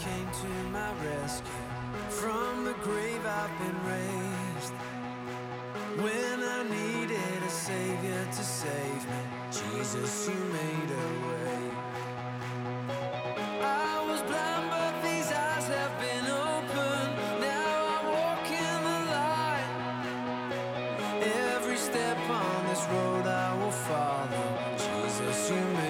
came to my rescue. From the grave I've been raised. When I needed a savior to save me, Jesus, you made a way. I was blind, but these eyes have been opened. Now I walk in the light. Every step on this road I will follow. Jesus, you made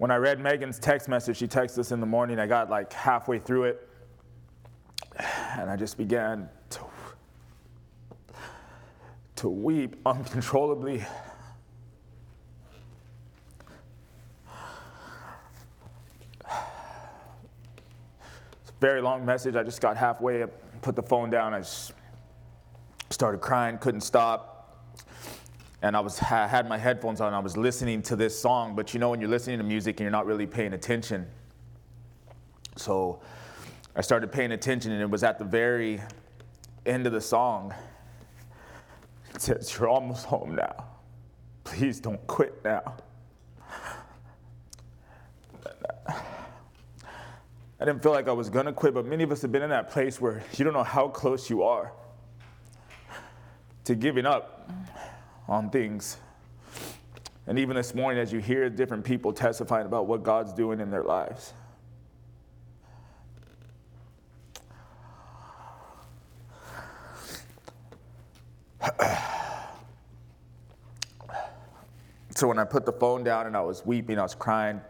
when I read Megan's text message, she texted us in the morning. I got like halfway through it, and I just began to, to weep uncontrollably. It's a very long message. I just got halfway, up, put the phone down. I started crying, couldn't stop and I was ha- had my headphones on. I was listening to this song, but you know when you're listening to music and you're not really paying attention. So I started paying attention, and it was at the very end of the song. It says, "You're almost home now. Please don't quit now." I didn't feel like I was gonna quit, but many of us have been in that place where you don't know how close you are to giving up on things. And even this morning, as you hear different people testifying about what God's doing in their lives. so when I put the phone down and I was weeping, I was crying,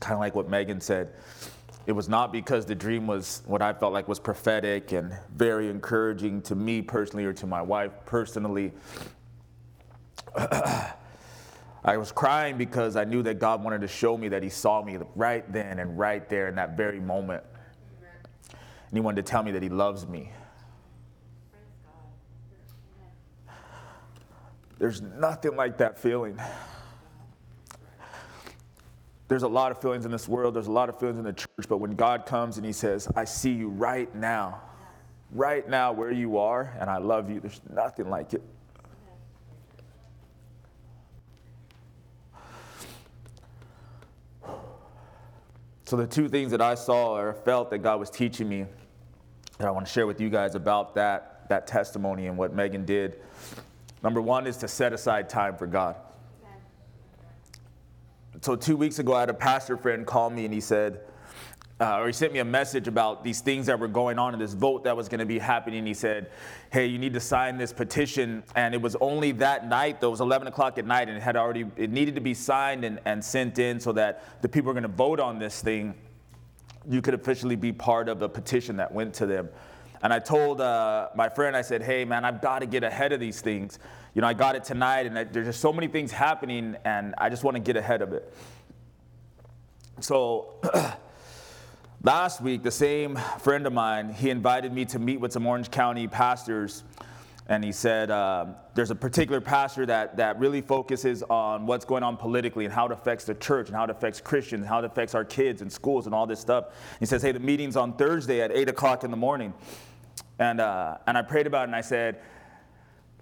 kind of like what Megan said. It was not because the dream was what I felt like was prophetic and very encouraging to me personally or to my wife personally. I was crying because I knew that God wanted to show me that He saw me right then and right there in that very moment. And He wanted to tell me that He loves me. There's nothing like that feeling. There's a lot of feelings in this world, there's a lot of feelings in the church, but when God comes and He says, I see you right now, right now where you are, and I love you, there's nothing like it. So, the two things that I saw or felt that God was teaching me that I want to share with you guys about that, that testimony and what Megan did. Number one is to set aside time for God. So, two weeks ago, I had a pastor friend call me and he said, uh, or he sent me a message about these things that were going on in this vote that was going to be happening. He said, "Hey, you need to sign this petition." And it was only that night, though it was 11 o'clock at night, and it had already it needed to be signed and, and sent in so that the people were going to vote on this thing. You could officially be part of a petition that went to them. And I told uh, my friend, I said, "Hey, man, I've got to get ahead of these things. You know, I got it tonight, and I, there's just so many things happening, and I just want to get ahead of it." So. Last week, the same friend of mine, he invited me to meet with some Orange County pastors. And he said, uh, there's a particular pastor that, that really focuses on what's going on politically and how it affects the church and how it affects Christians, and how it affects our kids and schools and all this stuff. He says, hey, the meeting's on Thursday at 8 o'clock in the morning. And, uh, and I prayed about it and I said,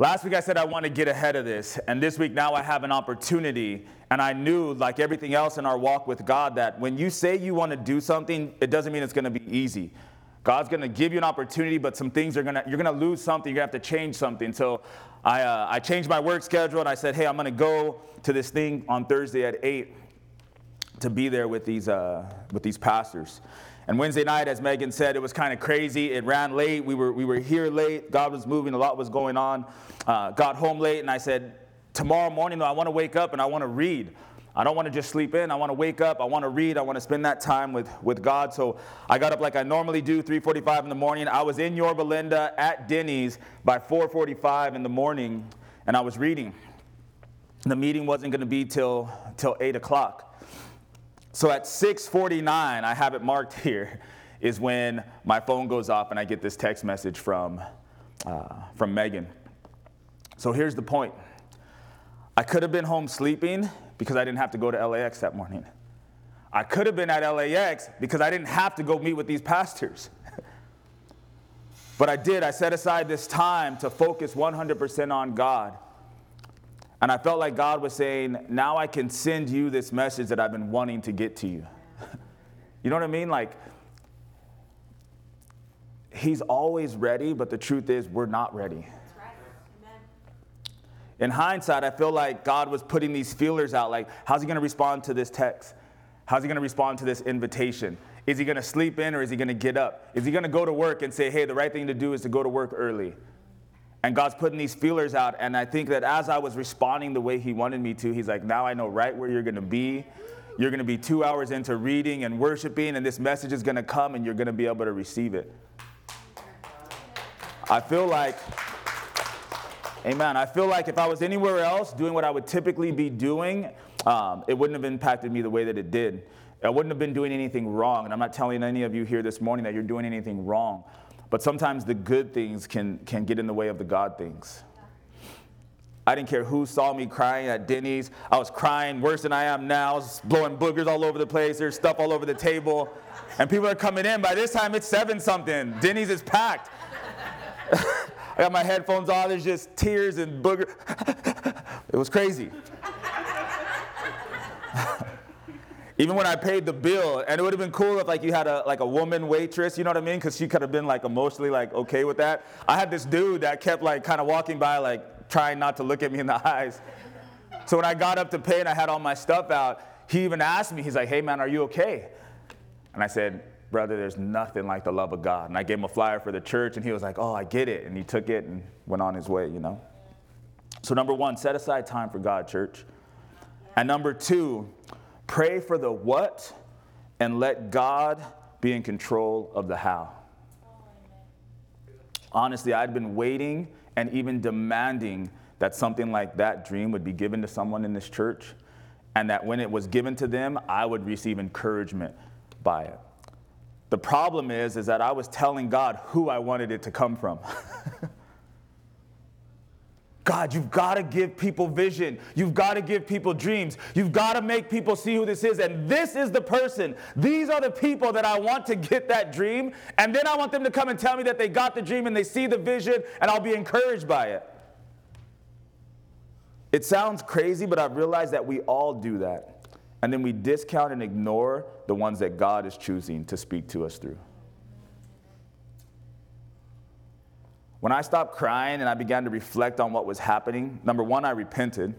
Last week I said I want to get ahead of this, and this week now I have an opportunity. And I knew, like everything else in our walk with God, that when you say you want to do something, it doesn't mean it's going to be easy. God's going to give you an opportunity, but some things are going to, you're going to lose something. You're going to have to change something. So I, uh, I changed my work schedule and I said, hey, I'm going to go to this thing on Thursday at 8 to be there with these, uh, with these pastors. And Wednesday night, as Megan said, it was kind of crazy. It ran late. We were, we were here late. God was moving. A lot was going on. Uh, got home late, and I said, tomorrow morning, though, I want to wake up and I want to read. I don't want to just sleep in. I want to wake up. I want to read. I want to spend that time with, with God. So I got up like I normally do, 3:45 in the morning. I was in Yorba Linda at Denny's by 4:45 in the morning, and I was reading. The meeting wasn't going to be till till 8 o'clock. So at 6:49, I have it marked here, is when my phone goes off and I get this text message from uh, from Megan. So here's the point. I could have been home sleeping because I didn't have to go to LAX that morning. I could have been at LAX because I didn't have to go meet with these pastors. but I did. I set aside this time to focus 100% on God. And I felt like God was saying, now I can send you this message that I've been wanting to get to you. you know what I mean? Like, He's always ready, but the truth is, we're not ready. In hindsight, I feel like God was putting these feelers out like, how's he going to respond to this text? How's he going to respond to this invitation? Is he going to sleep in or is he going to get up? Is he going to go to work and say, hey, the right thing to do is to go to work early? And God's putting these feelers out. And I think that as I was responding the way he wanted me to, he's like, now I know right where you're going to be. You're going to be two hours into reading and worshiping, and this message is going to come and you're going to be able to receive it. I feel like Amen. I feel like if I was anywhere else doing what I would typically be doing, um, it wouldn't have impacted me the way that it did. I wouldn't have been doing anything wrong. And I'm not telling any of you here this morning that you're doing anything wrong. But sometimes the good things can, can get in the way of the God things. I didn't care who saw me crying at Denny's. I was crying worse than I am now, I was blowing boogers all over the place. There's stuff all over the table. And people are coming in. By this time, it's seven something. Denny's is packed. I got my headphones on, there's just tears and booger. it was crazy. Even when I paid the bill, and it would have been cool if like you had a like a woman waitress, you know what I mean? Because she could have been like emotionally like okay with that. I had this dude that kept like kind of walking by, like trying not to look at me in the eyes. So when I got up to pay and I had all my stuff out, he even asked me, he's like, hey man, are you okay? And I said, brother, there's nothing like the love of God. And I gave him a flyer for the church, and he was like, oh, I get it. And he took it and went on his way, you know? So, number one, set aside time for God, church. And number two, pray for the what and let God be in control of the how. Honestly, I'd been waiting and even demanding that something like that dream would be given to someone in this church, and that when it was given to them, I would receive encouragement by it. The problem is, is that I was telling God who I wanted it to come from. God, you've got to give people vision. You've got to give people dreams. You've got to make people see who this is. And this is the person. These are the people that I want to get that dream. And then I want them to come and tell me that they got the dream and they see the vision, and I'll be encouraged by it. It sounds crazy, but I've realized that we all do that. And then we discount and ignore the ones that God is choosing to speak to us through. When I stopped crying and I began to reflect on what was happening, number one, I repented.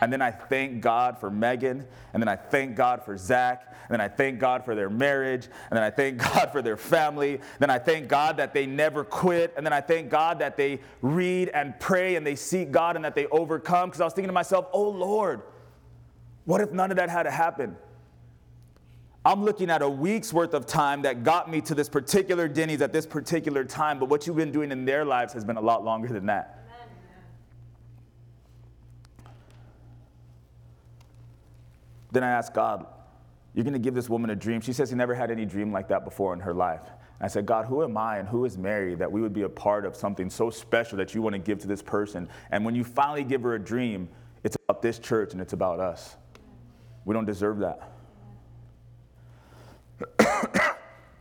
And then I thank God for Megan. And then I thank God for Zach. And then I thank God for their marriage. And then I thank God for their family. Then I thank God that they never quit. And then I thank God that they read and pray and they seek God and that they overcome. Because I was thinking to myself, oh Lord, what if none of that had to happen? I'm looking at a week's worth of time that got me to this particular Denny's at this particular time, but what you've been doing in their lives has been a lot longer than that. Then I asked God, You're going to give this woman a dream. She says she never had any dream like that before in her life. I said, God, who am I and who is Mary that we would be a part of something so special that you want to give to this person? And when you finally give her a dream, it's about this church and it's about us. We don't deserve that.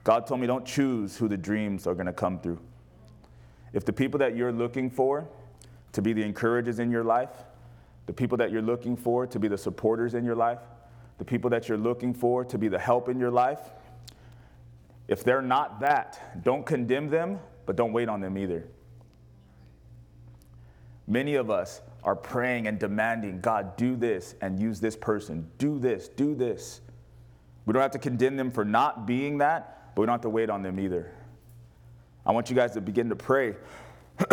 God told me don't choose who the dreams are going to come through. If the people that you're looking for to be the encouragers in your life, the people that you're looking for to be the supporters in your life, the people that you're looking for to be the help in your life, if they're not that, don't condemn them, but don't wait on them either. Many of us are praying and demanding, God, do this and use this person, do this, do this. We don't have to condemn them for not being that, but we don't have to wait on them either. I want you guys to begin to pray.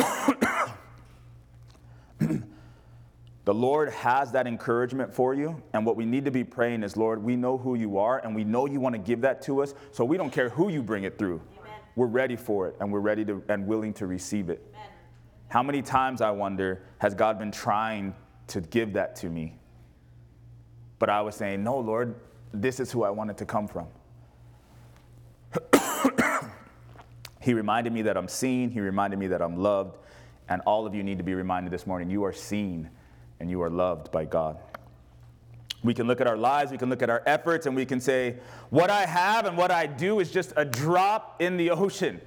the Lord has that encouragement for you. And what we need to be praying is, Lord, we know who you are and we know you want to give that to us. So we don't care who you bring it through. Amen. We're ready for it and we're ready to and willing to receive it. Amen. How many times, I wonder, has God been trying to give that to me? But I was saying, No, Lord, this is who I want it to come from. he reminded me that I'm seen, He reminded me that I'm loved, and all of you need to be reminded this morning you are seen and you are loved by God. We can look at our lives, we can look at our efforts, and we can say, What I have and what I do is just a drop in the ocean.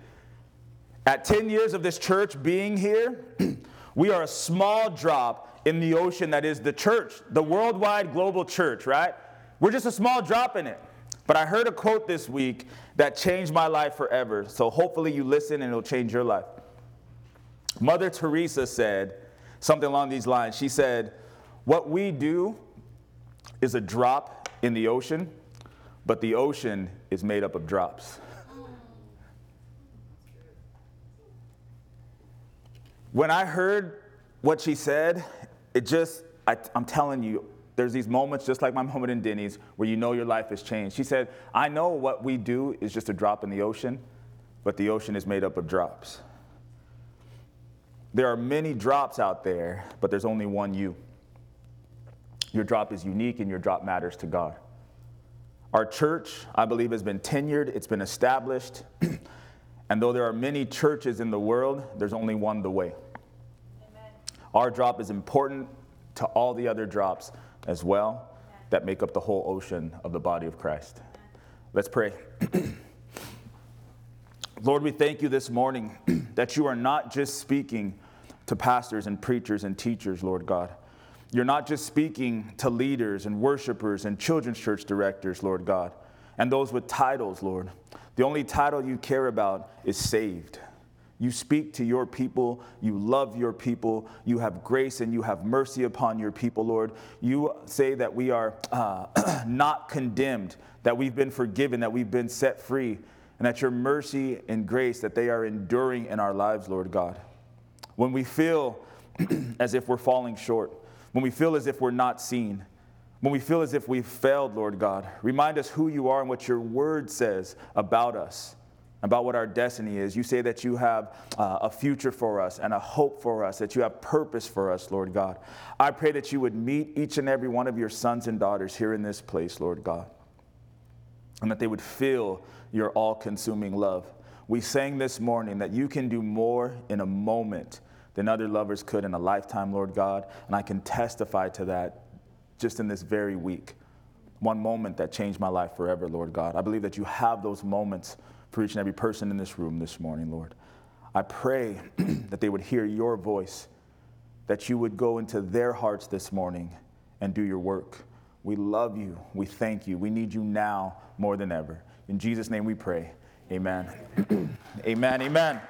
At 10 years of this church being here, we are a small drop in the ocean that is the church, the worldwide global church, right? We're just a small drop in it. But I heard a quote this week that changed my life forever. So hopefully you listen and it'll change your life. Mother Teresa said something along these lines. She said, What we do is a drop in the ocean, but the ocean is made up of drops. When I heard what she said, it just, I, am telling you, there's these moments just like my moment in Denny's where you know your life has changed. She said, I know what we do is just a drop in the ocean, but the ocean is made up of drops. There are many drops out there, but there's only one you. Your drop is unique and your drop matters to God. Our church, I believe, has been tenured, it's been established. and though there are many churches in the world, there's only one the way. Amen. Our drop is important to all the other drops as well that make up the whole ocean of the body of Christ. Let's pray. Lord, we thank you this morning that you are not just speaking to pastors and preachers and teachers, Lord God. You're not just speaking to leaders and worshipers and children's church directors, Lord God, and those with titles, Lord. The only title you care about is saved. You speak to your people. You love your people. You have grace and you have mercy upon your people, Lord. You say that we are uh, not condemned, that we've been forgiven, that we've been set free and that your mercy and grace that they are enduring in our lives, Lord God. When we feel as if we're falling short, when we feel as if we're not seen, when we feel as if we've failed, Lord God, remind us who you are and what your word says about us, about what our destiny is. You say that you have uh, a future for us and a hope for us, that you have purpose for us, Lord God. I pray that you would meet each and every one of your sons and daughters here in this place, Lord God, and that they would feel your all consuming love. We sang this morning that you can do more in a moment than other lovers could in a lifetime, Lord God. And I can testify to that just in this very week. One moment that changed my life forever, Lord God. I believe that you have those moments for each and every person in this room this morning, Lord. I pray that they would hear your voice, that you would go into their hearts this morning and do your work. We love you. We thank you. We need you now more than ever. In Jesus' name we pray. Amen. amen. Amen.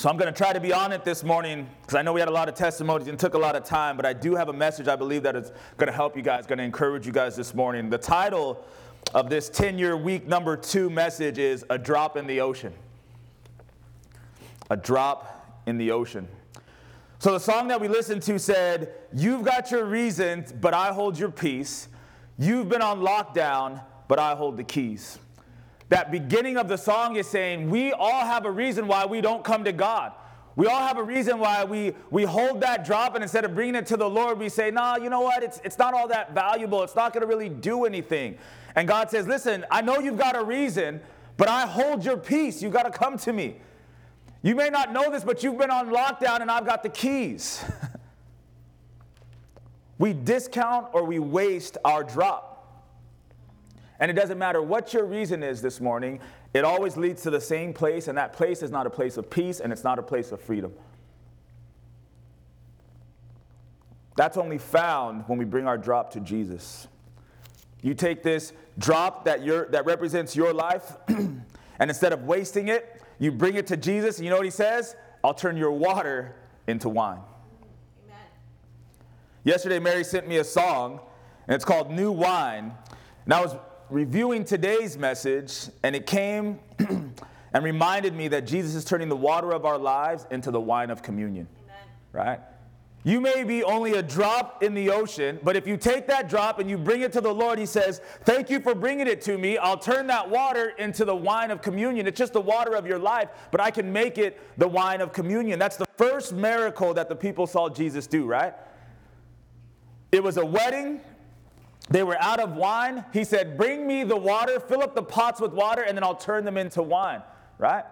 So I'm going to try to be on it this morning because I know we had a lot of testimonies and took a lot of time, but I do have a message I believe that is going to help you guys, going to encourage you guys this morning. The title of this 10 year week number two message is A Drop in the Ocean. A Drop in the Ocean. So the song that we listened to said, You've got your reasons, but I hold your peace. You've been on lockdown, but I hold the keys. That beginning of the song is saying, We all have a reason why we don't come to God. We all have a reason why we, we hold that drop and instead of bringing it to the Lord, we say, nah, you know what? It's, it's not all that valuable. It's not going to really do anything. And God says, listen, I know you've got a reason, but I hold your peace. You've got to come to me. You may not know this, but you've been on lockdown and I've got the keys. we discount or we waste our drop. And it doesn't matter what your reason is this morning, it always leads to the same place, and that place is not a place of peace and it's not a place of freedom. That's only found when we bring our drop to Jesus. You take this drop that, that represents your life, and instead of wasting it, you bring it to Jesus, and you know what he says? I'll turn your water into wine. Amen. Yesterday, Mary sent me a song, and it's called New Wine. And I was reviewing today's message, and it came and reminded me that Jesus is turning the water of our lives into the wine of communion. Amen. Right? You may be only a drop in the ocean, but if you take that drop and you bring it to the Lord, He says, Thank you for bringing it to me. I'll turn that water into the wine of communion. It's just the water of your life, but I can make it the wine of communion. That's the first miracle that the people saw Jesus do, right? It was a wedding. They were out of wine. He said, Bring me the water, fill up the pots with water, and then I'll turn them into wine, right?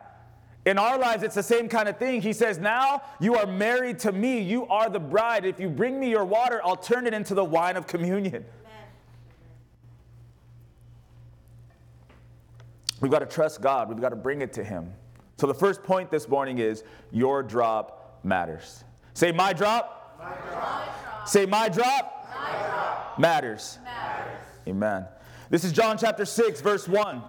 In our lives, it's the same kind of thing. He says, Now you are married to me. You are the bride. If you bring me your water, I'll turn it into the wine of communion. We've got to trust God, we've got to bring it to Him. So the first point this morning is your drop matters. Say, My drop. My drop. Say, My drop, My drop. Matters. Matters. Amen. This is John chapter 6, verse 1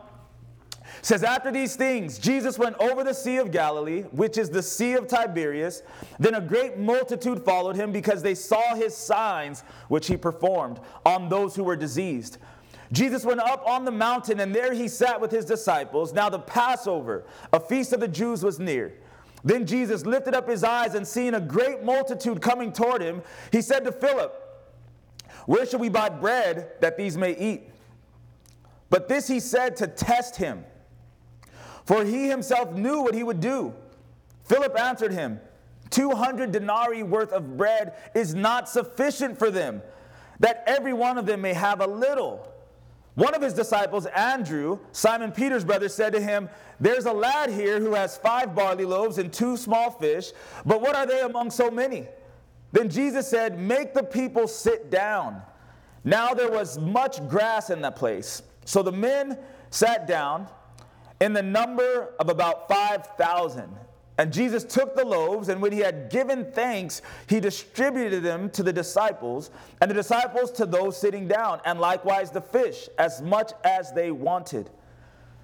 says after these things jesus went over the sea of galilee which is the sea of tiberias then a great multitude followed him because they saw his signs which he performed on those who were diseased jesus went up on the mountain and there he sat with his disciples now the passover a feast of the jews was near then jesus lifted up his eyes and seeing a great multitude coming toward him he said to philip where shall we buy bread that these may eat but this he said to test him for he himself knew what he would do. Philip answered him, 200 denarii worth of bread is not sufficient for them, that every one of them may have a little. One of his disciples, Andrew, Simon Peter's brother, said to him, There's a lad here who has five barley loaves and two small fish, but what are they among so many? Then Jesus said, Make the people sit down. Now there was much grass in that place. So the men sat down in the number of about 5,000. And Jesus took the loaves, and when he had given thanks, he distributed them to the disciples, and the disciples to those sitting down, and likewise the fish, as much as they wanted.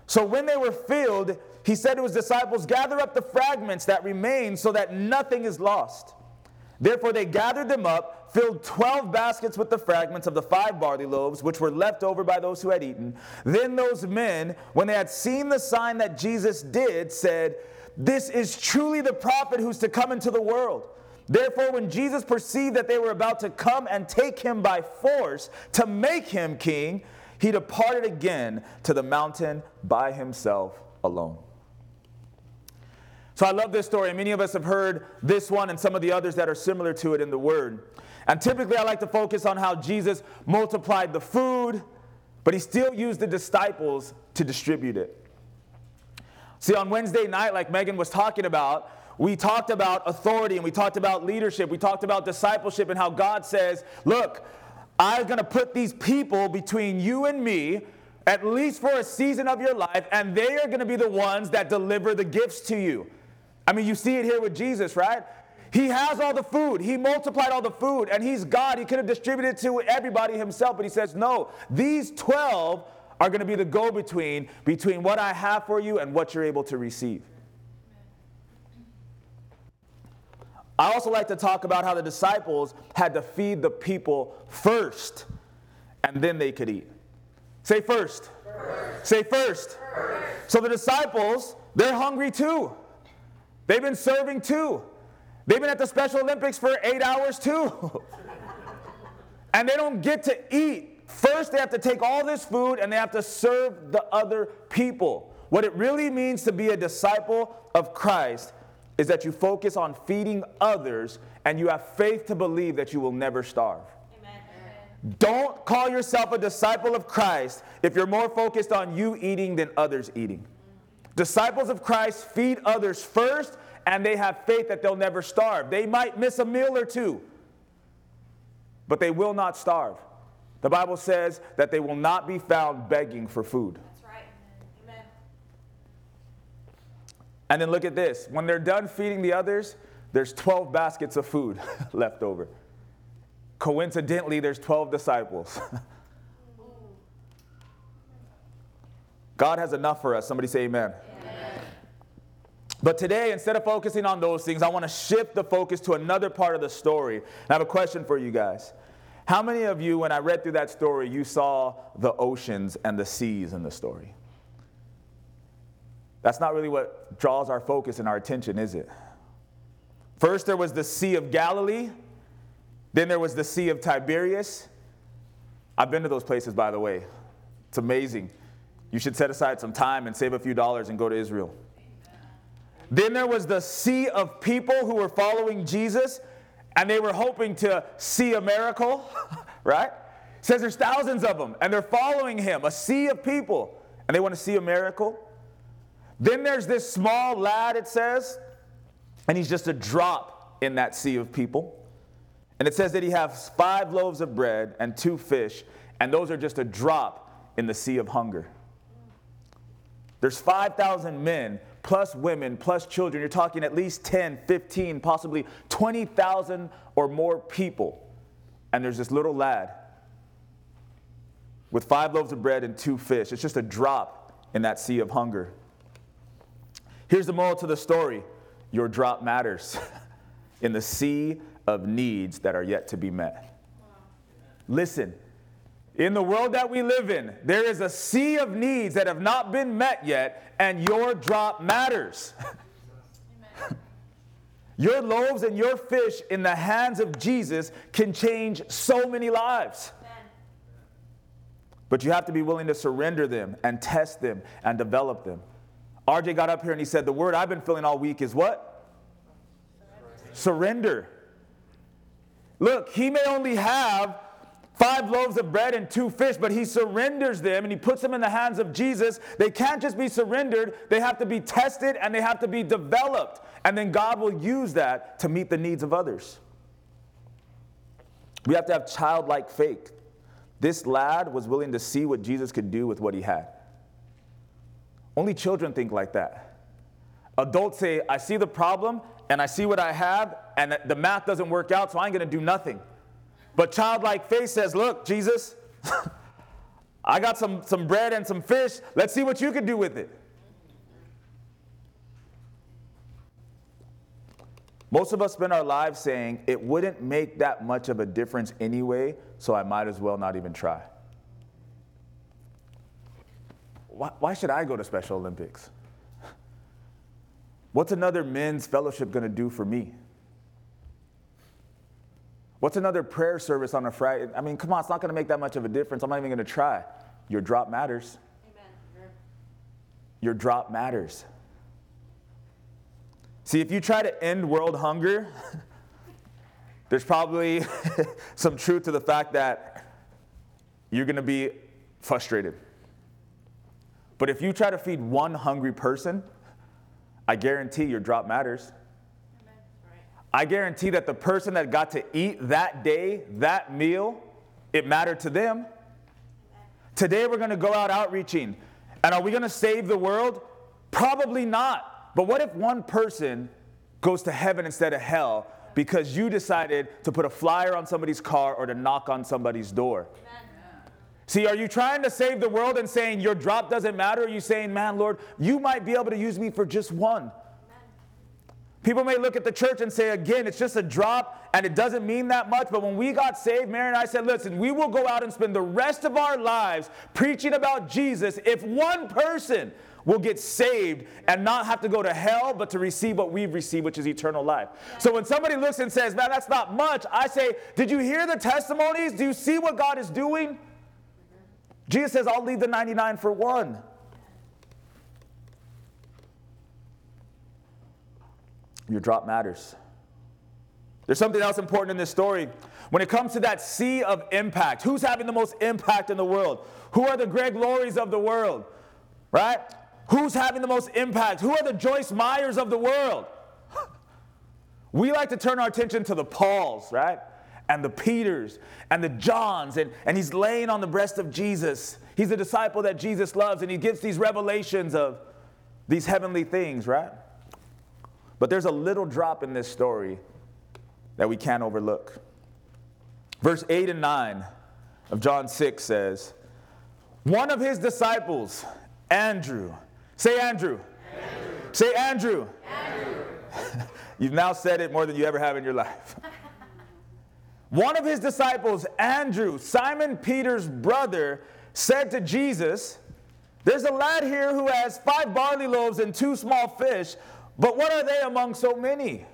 So when they were filled, he said to his disciples, Gather up the fragments that remain, so that nothing is lost. Therefore they gathered them up filled 12 baskets with the fragments of the five barley loaves, which were left over by those who had eaten. Then those men, when they had seen the sign that Jesus did, said, This is truly the prophet who's to come into the world. Therefore, when Jesus perceived that they were about to come and take him by force to make him king, he departed again to the mountain by himself alone. So I love this story. and Many of us have heard this one and some of the others that are similar to it in the Word. And typically, I like to focus on how Jesus multiplied the food, but he still used the disciples to distribute it. See, on Wednesday night, like Megan was talking about, we talked about authority and we talked about leadership. We talked about discipleship and how God says, Look, I'm going to put these people between you and me, at least for a season of your life, and they are going to be the ones that deliver the gifts to you. I mean, you see it here with Jesus, right? He has all the food. He multiplied all the food, and he's God. He could have distributed to everybody himself, but he says, No, these 12 are going to be the go between between what I have for you and what you're able to receive. I also like to talk about how the disciples had to feed the people first, and then they could eat. Say first. first. Say first. first. So the disciples, they're hungry too. They've been serving too. They've been at the Special Olympics for eight hours too. and they don't get to eat. First, they have to take all this food and they have to serve the other people. What it really means to be a disciple of Christ is that you focus on feeding others and you have faith to believe that you will never starve. Amen. Don't call yourself a disciple of Christ if you're more focused on you eating than others eating. Disciples of Christ feed others first and they have faith that they'll never starve. They might miss a meal or two, but they will not starve. The Bible says that they will not be found begging for food. That's right. Amen. And then look at this when they're done feeding the others, there's 12 baskets of food left over. Coincidentally, there's 12 disciples. God has enough for us. Somebody say amen. But today, instead of focusing on those things, I want to shift the focus to another part of the story. And I have a question for you guys. How many of you, when I read through that story, you saw the oceans and the seas in the story? That's not really what draws our focus and our attention, is it? First, there was the Sea of Galilee, then there was the Sea of Tiberias. I've been to those places, by the way. It's amazing. You should set aside some time and save a few dollars and go to Israel. Then there was the sea of people who were following Jesus and they were hoping to see a miracle, right? It says there's thousands of them and they're following him, a sea of people, and they want to see a miracle. Then there's this small lad, it says, and he's just a drop in that sea of people. And it says that he has five loaves of bread and two fish, and those are just a drop in the sea of hunger. There's 5,000 men plus women plus children. You're talking at least 10, 15, possibly 20,000 or more people. And there's this little lad with five loaves of bread and two fish. It's just a drop in that sea of hunger. Here's the moral to the story your drop matters in the sea of needs that are yet to be met. Listen, in the world that we live in, there is a sea of needs that have not been met yet, and your drop matters. your loaves and your fish in the hands of Jesus can change so many lives. But you have to be willing to surrender them and test them and develop them. RJ got up here and he said, The word I've been feeling all week is what? Surrender. Surrender. Look, he may only have five loaves of bread and two fish, but he surrenders them and he puts them in the hands of Jesus. They can't just be surrendered, they have to be tested and they have to be developed. And then God will use that to meet the needs of others. We have to have childlike faith. This lad was willing to see what Jesus could do with what he had. Only children think like that. Adults say, I see the problem and I see what I have, and the math doesn't work out, so I ain't gonna do nothing. But childlike faith says, Look, Jesus, I got some, some bread and some fish. Let's see what you can do with it. Most of us spend our lives saying, It wouldn't make that much of a difference anyway, so I might as well not even try. Why, why should I go to Special Olympics? What's another men's fellowship going to do for me? What's another prayer service on a Friday? I mean, come on, it's not going to make that much of a difference. I'm not even going to try. Your drop matters. Amen. Your drop matters. See, if you try to end world hunger, there's probably some truth to the fact that you're going to be frustrated. But if you try to feed one hungry person, I guarantee your drop matters. I guarantee that the person that got to eat that day, that meal, it mattered to them. Today we're going to go out outreaching. And are we going to save the world? Probably not. But what if one person goes to heaven instead of hell because you decided to put a flyer on somebody's car or to knock on somebody's door? See, are you trying to save the world and saying your drop doesn't matter? Are you saying, man, Lord, you might be able to use me for just one? People may look at the church and say, again, it's just a drop and it doesn't mean that much. But when we got saved, Mary and I said, listen, we will go out and spend the rest of our lives preaching about Jesus if one person will get saved and not have to go to hell, but to receive what we've received, which is eternal life. So when somebody looks and says, man, that's not much, I say, did you hear the testimonies? Do you see what God is doing? Jesus says, I'll leave the 99 for one. Your drop matters. There's something else important in this story. When it comes to that sea of impact, who's having the most impact in the world? Who are the Greg Laurie's of the world? Right? Who's having the most impact? Who are the Joyce Meyers of the world? we like to turn our attention to the Pauls, right? And the Peters and the Johns, and, and he's laying on the breast of Jesus. He's a disciple that Jesus loves, and he gets these revelations of these heavenly things, right? But there's a little drop in this story that we can't overlook. Verse 8 and 9 of John 6 says, One of his disciples, Andrew, say Andrew. Andrew. Say Andrew. Andrew. You've now said it more than you ever have in your life. One of his disciples, Andrew, Simon Peter's brother, said to Jesus, There's a lad here who has five barley loaves and two small fish, but what are they among so many?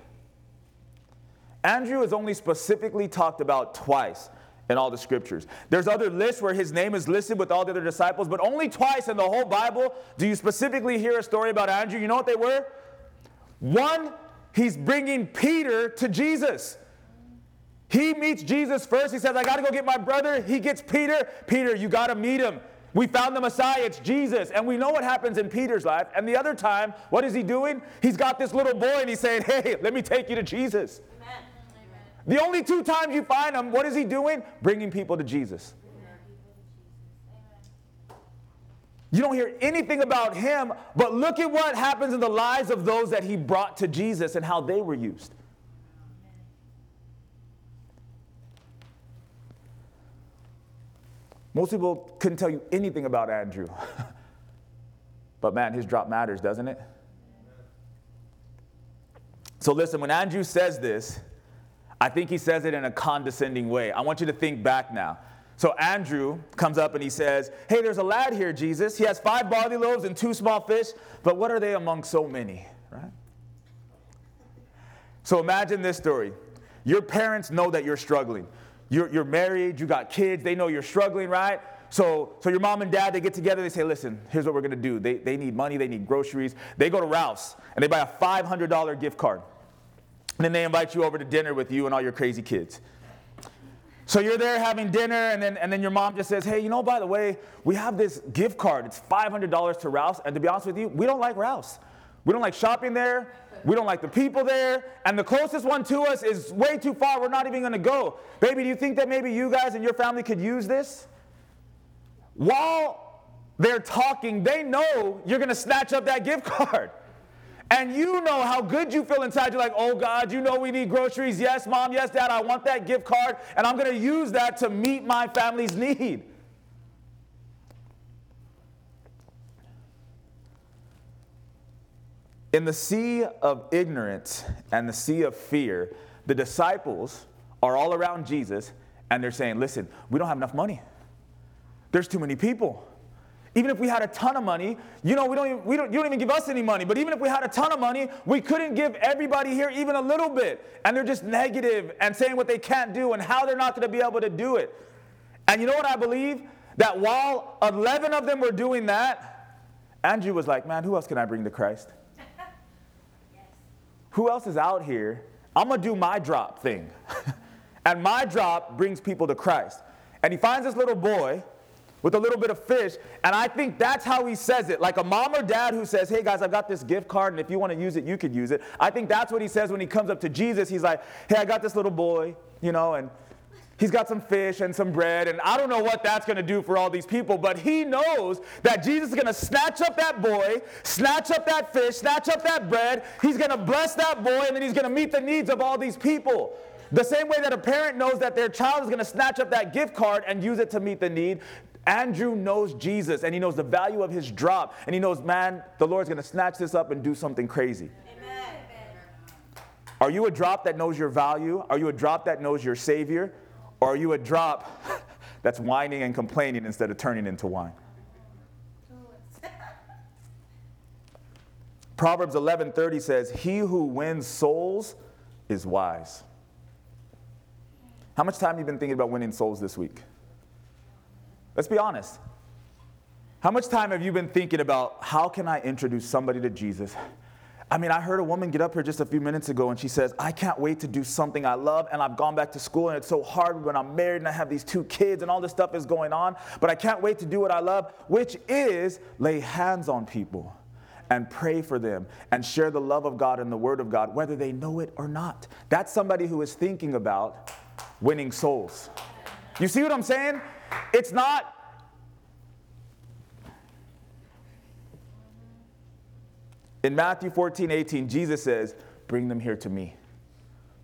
Andrew is only specifically talked about twice in all the scriptures. There's other lists where his name is listed with all the other disciples, but only twice in the whole Bible do you specifically hear a story about Andrew. You know what they were? One, he's bringing Peter to Jesus. He meets Jesus first. He says, I got to go get my brother. He gets Peter. Peter, you got to meet him. We found the Messiah, it's Jesus. And we know what happens in Peter's life. And the other time, what is he doing? He's got this little boy and he's saying, Hey, let me take you to Jesus. Amen. The only two times you find him, what is he doing? Bringing people to Jesus. You don't hear anything about him, but look at what happens in the lives of those that he brought to Jesus and how they were used. Most people couldn't tell you anything about Andrew. but man, his drop matters, doesn't it? So listen, when Andrew says this, I think he says it in a condescending way. I want you to think back now. So Andrew comes up and he says, Hey, there's a lad here, Jesus. He has five barley loaves and two small fish, but what are they among so many? Right? So imagine this story. Your parents know that you're struggling. You're, you're married, you got kids, they know you're struggling, right? So, so your mom and dad, they get together, they say, listen, here's what we're gonna do. They, they need money, they need groceries. They go to Ralph's and they buy a $500 gift card. And then they invite you over to dinner with you and all your crazy kids. So you're there having dinner, and then, and then your mom just says, Hey, you know, by the way, we have this gift card. It's $500 to Ralph's. And to be honest with you, we don't like Ralph's. We don't like shopping there. We don't like the people there. And the closest one to us is way too far. We're not even going to go. Baby, do you think that maybe you guys and your family could use this? While they're talking, they know you're going to snatch up that gift card. And you know how good you feel inside. You're like, oh God, you know we need groceries. Yes, mom, yes, dad, I want that gift card. And I'm going to use that to meet my family's need. In the sea of ignorance and the sea of fear, the disciples are all around Jesus and they're saying, Listen, we don't have enough money. There's too many people. Even if we had a ton of money, you know, we don't, even, we don't, you don't even give us any money, but even if we had a ton of money, we couldn't give everybody here even a little bit. And they're just negative and saying what they can't do and how they're not going to be able to do it. And you know what I believe? That while 11 of them were doing that, Andrew was like, Man, who else can I bring to Christ? Who else is out here? I'm gonna do my drop thing. and my drop brings people to Christ. And he finds this little boy with a little bit of fish. And I think that's how he says it. Like a mom or dad who says, Hey guys, I've got this gift card, and if you want to use it, you could use it. I think that's what he says when he comes up to Jesus. He's like, Hey, I got this little boy, you know, and He's got some fish and some bread, and I don't know what that's going to do for all these people, but he knows that Jesus is going to snatch up that boy, snatch up that fish, snatch up that bread. He's going to bless that boy, and then he's going to meet the needs of all these people. The same way that a parent knows that their child is going to snatch up that gift card and use it to meet the need, Andrew knows Jesus and he knows the value of his drop, and he knows, man, the Lord's going to snatch this up and do something crazy. Amen. Are you a drop that knows your value? Are you a drop that knows your Savior? Or are you a drop that's whining and complaining instead of turning into wine? Proverbs 11:30 says, "He who wins souls is wise." How much time have you been thinking about winning souls this week? Let's be honest. How much time have you been thinking about how can I introduce somebody to Jesus I mean, I heard a woman get up here just a few minutes ago and she says, I can't wait to do something I love and I've gone back to school and it's so hard when I'm married and I have these two kids and all this stuff is going on, but I can't wait to do what I love, which is lay hands on people and pray for them and share the love of God and the Word of God, whether they know it or not. That's somebody who is thinking about winning souls. You see what I'm saying? It's not In Matthew 14, 18, Jesus says, Bring them here to me.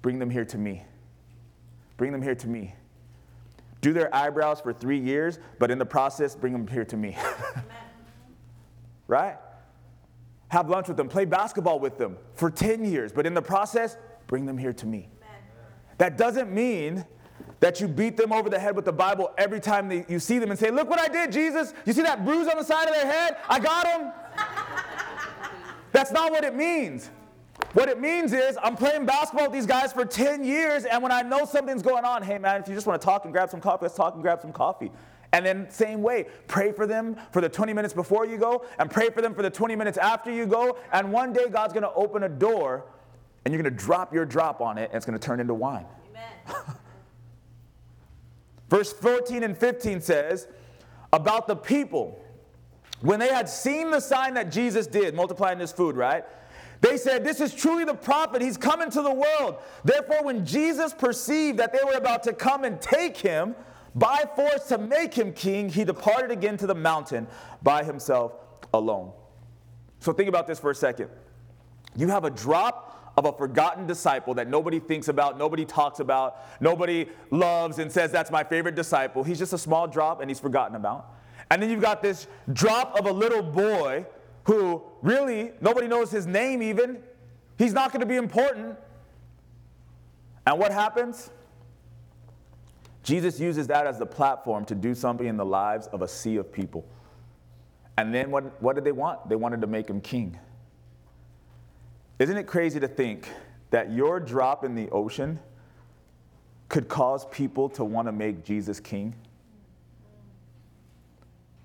Bring them here to me. Bring them here to me. Do their eyebrows for three years, but in the process, bring them here to me. right? Have lunch with them, play basketball with them for 10 years, but in the process, bring them here to me. Amen. That doesn't mean that you beat them over the head with the Bible every time they, you see them and say, Look what I did, Jesus. You see that bruise on the side of their head? I got them. That's not what it means. What it means is I'm playing basketball with these guys for 10 years, and when I know something's going on, hey man, if you just want to talk and grab some coffee, let's talk and grab some coffee. And then, same way, pray for them for the 20 minutes before you go, and pray for them for the 20 minutes after you go. And one day, God's going to open a door, and you're going to drop your drop on it, and it's going to turn into wine. Amen. Verse 14 and 15 says, about the people, when they had seen the sign that Jesus did, multiplying this food, right? They said, This is truly the prophet. He's coming to the world. Therefore, when Jesus perceived that they were about to come and take him by force to make him king, he departed again to the mountain by himself alone. So think about this for a second. You have a drop of a forgotten disciple that nobody thinks about, nobody talks about, nobody loves and says, That's my favorite disciple. He's just a small drop and he's forgotten about. And then you've got this drop of a little boy who really nobody knows his name even. He's not going to be important. And what happens? Jesus uses that as the platform to do something in the lives of a sea of people. And then what, what did they want? They wanted to make him king. Isn't it crazy to think that your drop in the ocean could cause people to want to make Jesus king?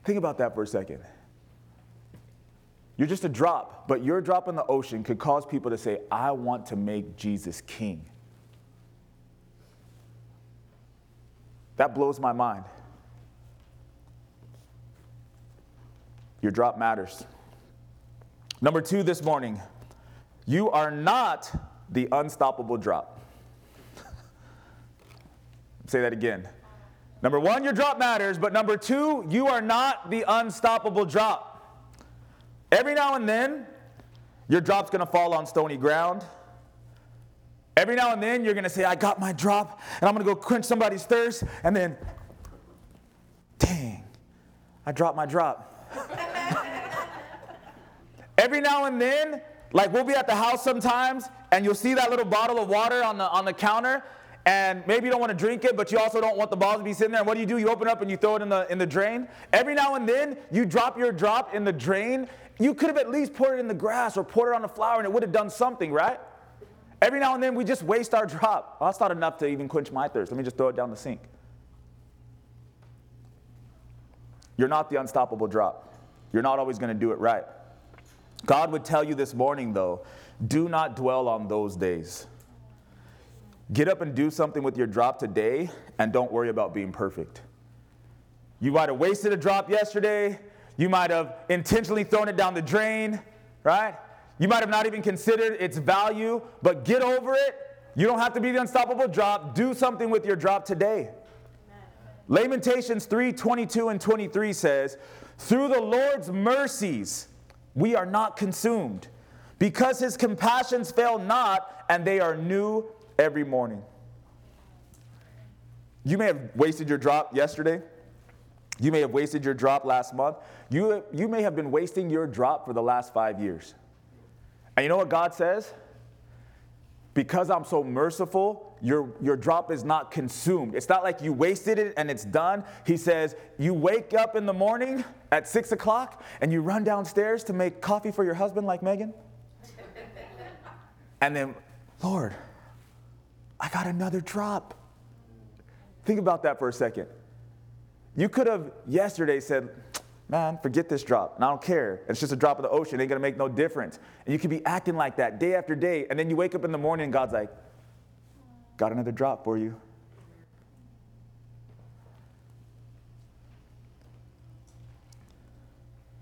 Think about that for a second. You're just a drop, but your drop in the ocean could cause people to say, I want to make Jesus king. That blows my mind. Your drop matters. Number two this morning, you are not the unstoppable drop. Say that again. Number one, your drop matters, but number two, you are not the unstoppable drop. Every now and then, your drop's gonna fall on stony ground. Every now and then, you're gonna say, I got my drop, and I'm gonna go quench somebody's thirst, and then, dang, I dropped my drop. Every now and then, like we'll be at the house sometimes, and you'll see that little bottle of water on the, on the counter, and maybe you don't want to drink it, but you also don't want the balls to be sitting there. And what do you do? You open up and you throw it in the, in the drain. Every now and then, you drop your drop in the drain. You could have at least poured it in the grass or poured it on the flower and it would have done something, right? Every now and then, we just waste our drop. Well, that's not enough to even quench my thirst. Let me just throw it down the sink. You're not the unstoppable drop. You're not always going to do it right. God would tell you this morning, though, do not dwell on those days. Get up and do something with your drop today and don't worry about being perfect. You might have wasted a drop yesterday. You might have intentionally thrown it down the drain, right? You might have not even considered its value, but get over it. You don't have to be the unstoppable drop. Do something with your drop today. Lamentations 3 22 and 23 says, Through the Lord's mercies, we are not consumed, because his compassions fail not, and they are new every morning. You may have wasted your drop yesterday. You may have wasted your drop last month. You, you may have been wasting your drop for the last five years. And you know what God says? Because I'm so merciful, your, your drop is not consumed. It's not like you wasted it and it's done. He says, You wake up in the morning at six o'clock and you run downstairs to make coffee for your husband, like Megan. and then, Lord, I got another drop. Think about that for a second. You could have yesterday said, Man, forget this drop. And I don't care. It's just a drop of the ocean. It ain't gonna make no difference. And you could be acting like that day after day. And then you wake up in the morning and God's like, Got another drop for you.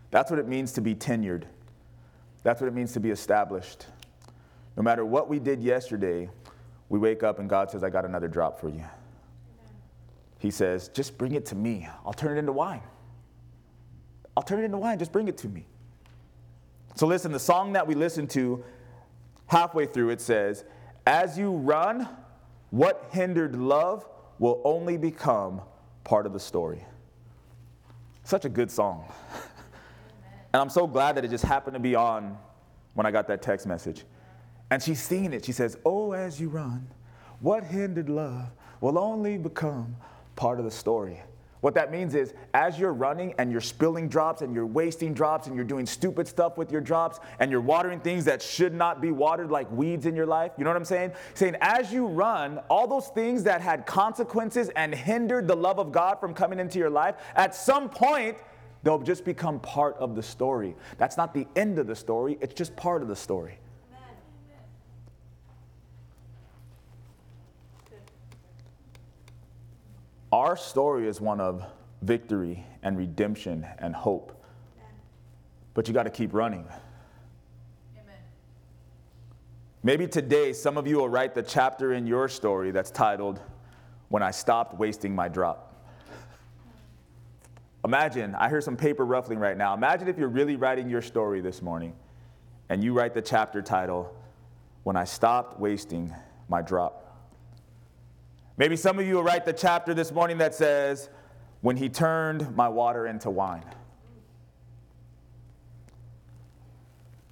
That's what it means to be tenured. That's what it means to be established. No matter what we did yesterday, we wake up and God says, I got another drop for you. He says, just bring it to me. I'll turn it into wine. I'll turn it into wine. Just bring it to me. So, listen, the song that we listened to halfway through, it says, As you run, what hindered love will only become part of the story. Such a good song. and I'm so glad that it just happened to be on when I got that text message. And she's singing it. She says, Oh, as you run, what hindered love will only become part of the story. What that means is, as you're running and you're spilling drops and you're wasting drops and you're doing stupid stuff with your drops and you're watering things that should not be watered, like weeds in your life, you know what I'm saying? Saying, as you run, all those things that had consequences and hindered the love of God from coming into your life, at some point, they'll just become part of the story. That's not the end of the story, it's just part of the story. Our story is one of victory and redemption and hope. But you got to keep running. Amen. Maybe today some of you will write the chapter in your story that's titled, When I Stopped Wasting My Drop. Imagine, I hear some paper ruffling right now. Imagine if you're really writing your story this morning and you write the chapter title, When I Stopped Wasting My Drop. Maybe some of you will write the chapter this morning that says, When he turned my water into wine.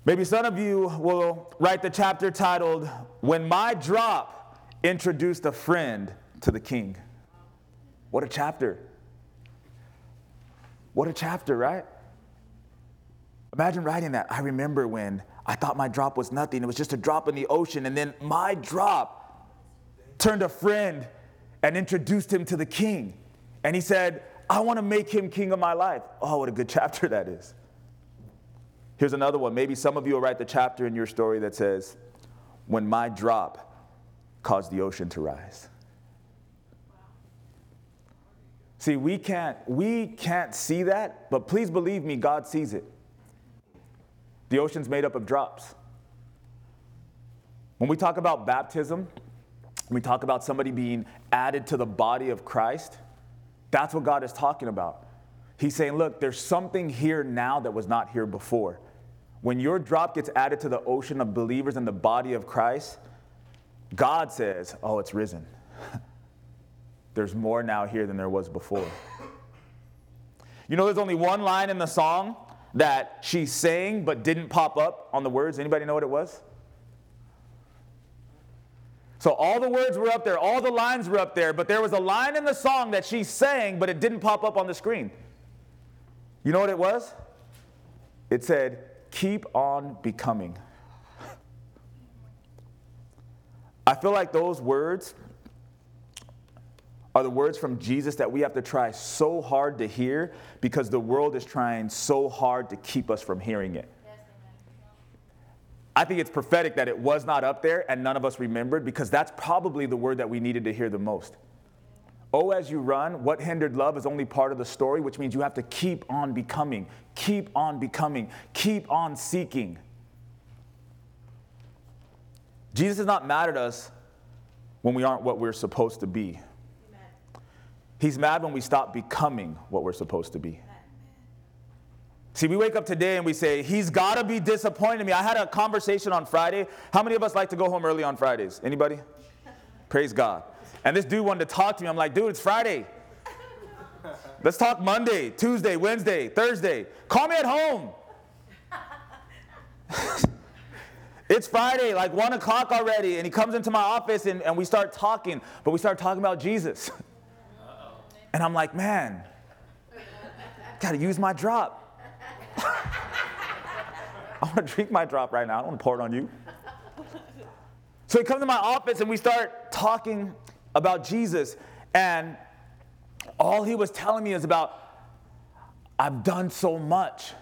Maybe some of you will write the chapter titled, When My Drop Introduced a Friend to the King. What a chapter! What a chapter, right? Imagine writing that. I remember when I thought my drop was nothing, it was just a drop in the ocean, and then my drop turned a friend and introduced him to the king. And he said, I want to make him king of my life. Oh, what a good chapter that is. Here's another one. Maybe some of you will write the chapter in your story that says, When my drop caused the ocean to rise. See, we can't, we can't see that, but please believe me, God sees it. The ocean's made up of drops. When we talk about baptism, we talk about somebody being added to the body of Christ, that's what God is talking about. He's saying, look, there's something here now that was not here before. When your drop gets added to the ocean of believers in the body of Christ, God says, oh, it's risen. there's more now here than there was before. You know, there's only one line in the song that she sang but didn't pop up on the words. Anybody know what it was? So all the words were up there, all the lines were up there, but there was a line in the song that she sang, but it didn't pop up on the screen. You know what it was? It said, Keep on becoming. I feel like those words are the words from Jesus that we have to try so hard to hear because the world is trying so hard to keep us from hearing it. I think it's prophetic that it was not up there and none of us remembered because that's probably the word that we needed to hear the most. Oh, as you run, what hindered love is only part of the story, which means you have to keep on becoming, keep on becoming, keep on seeking. Jesus is not mad at us when we aren't what we're supposed to be. Amen. He's mad when we stop becoming what we're supposed to be. See, we wake up today and we say, He's got to be disappointed in me. I had a conversation on Friday. How many of us like to go home early on Fridays? Anybody? Praise God. And this dude wanted to talk to me. I'm like, dude, it's Friday. Let's talk Monday, Tuesday, Wednesday, Thursday. Call me at home. it's Friday, like one o'clock already. And he comes into my office and, and we start talking, but we start talking about Jesus. And I'm like, man, gotta use my drop. I want to drink my drop right now. I don't want to pour it on you. So he comes to my office and we start talking about Jesus. And all he was telling me is about, I've done so much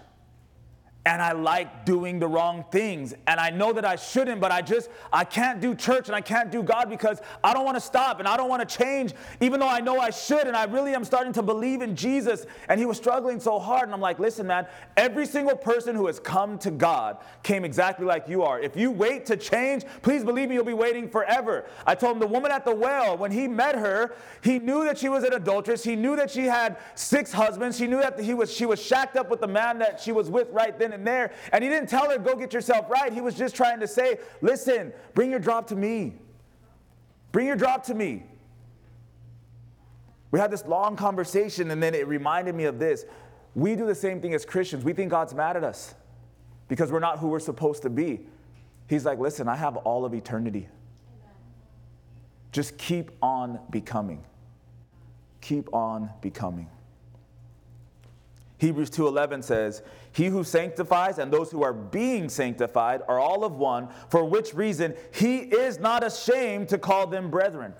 and I like doing the wrong things. And I know that I shouldn't, but I just, I can't do church and I can't do God because I don't want to stop and I don't want to change, even though I know I should. And I really am starting to believe in Jesus. And he was struggling so hard. And I'm like, listen, man, every single person who has come to God came exactly like you are. If you wait to change, please believe me, you'll be waiting forever. I told him the woman at the well, when he met her, he knew that she was an adulteress. He knew that she had six husbands. He knew that he was, she was shacked up with the man that she was with right then and there. And he didn't tell her, go get yourself right. He was just trying to say, listen, bring your drop to me. Bring your drop to me. We had this long conversation, and then it reminded me of this. We do the same thing as Christians. We think God's mad at us because we're not who we're supposed to be. He's like, listen, I have all of eternity. Just keep on becoming. Keep on becoming. Hebrews 2:11 says, "He who sanctifies and those who are being sanctified are all of one, for which reason he is not ashamed to call them brethren."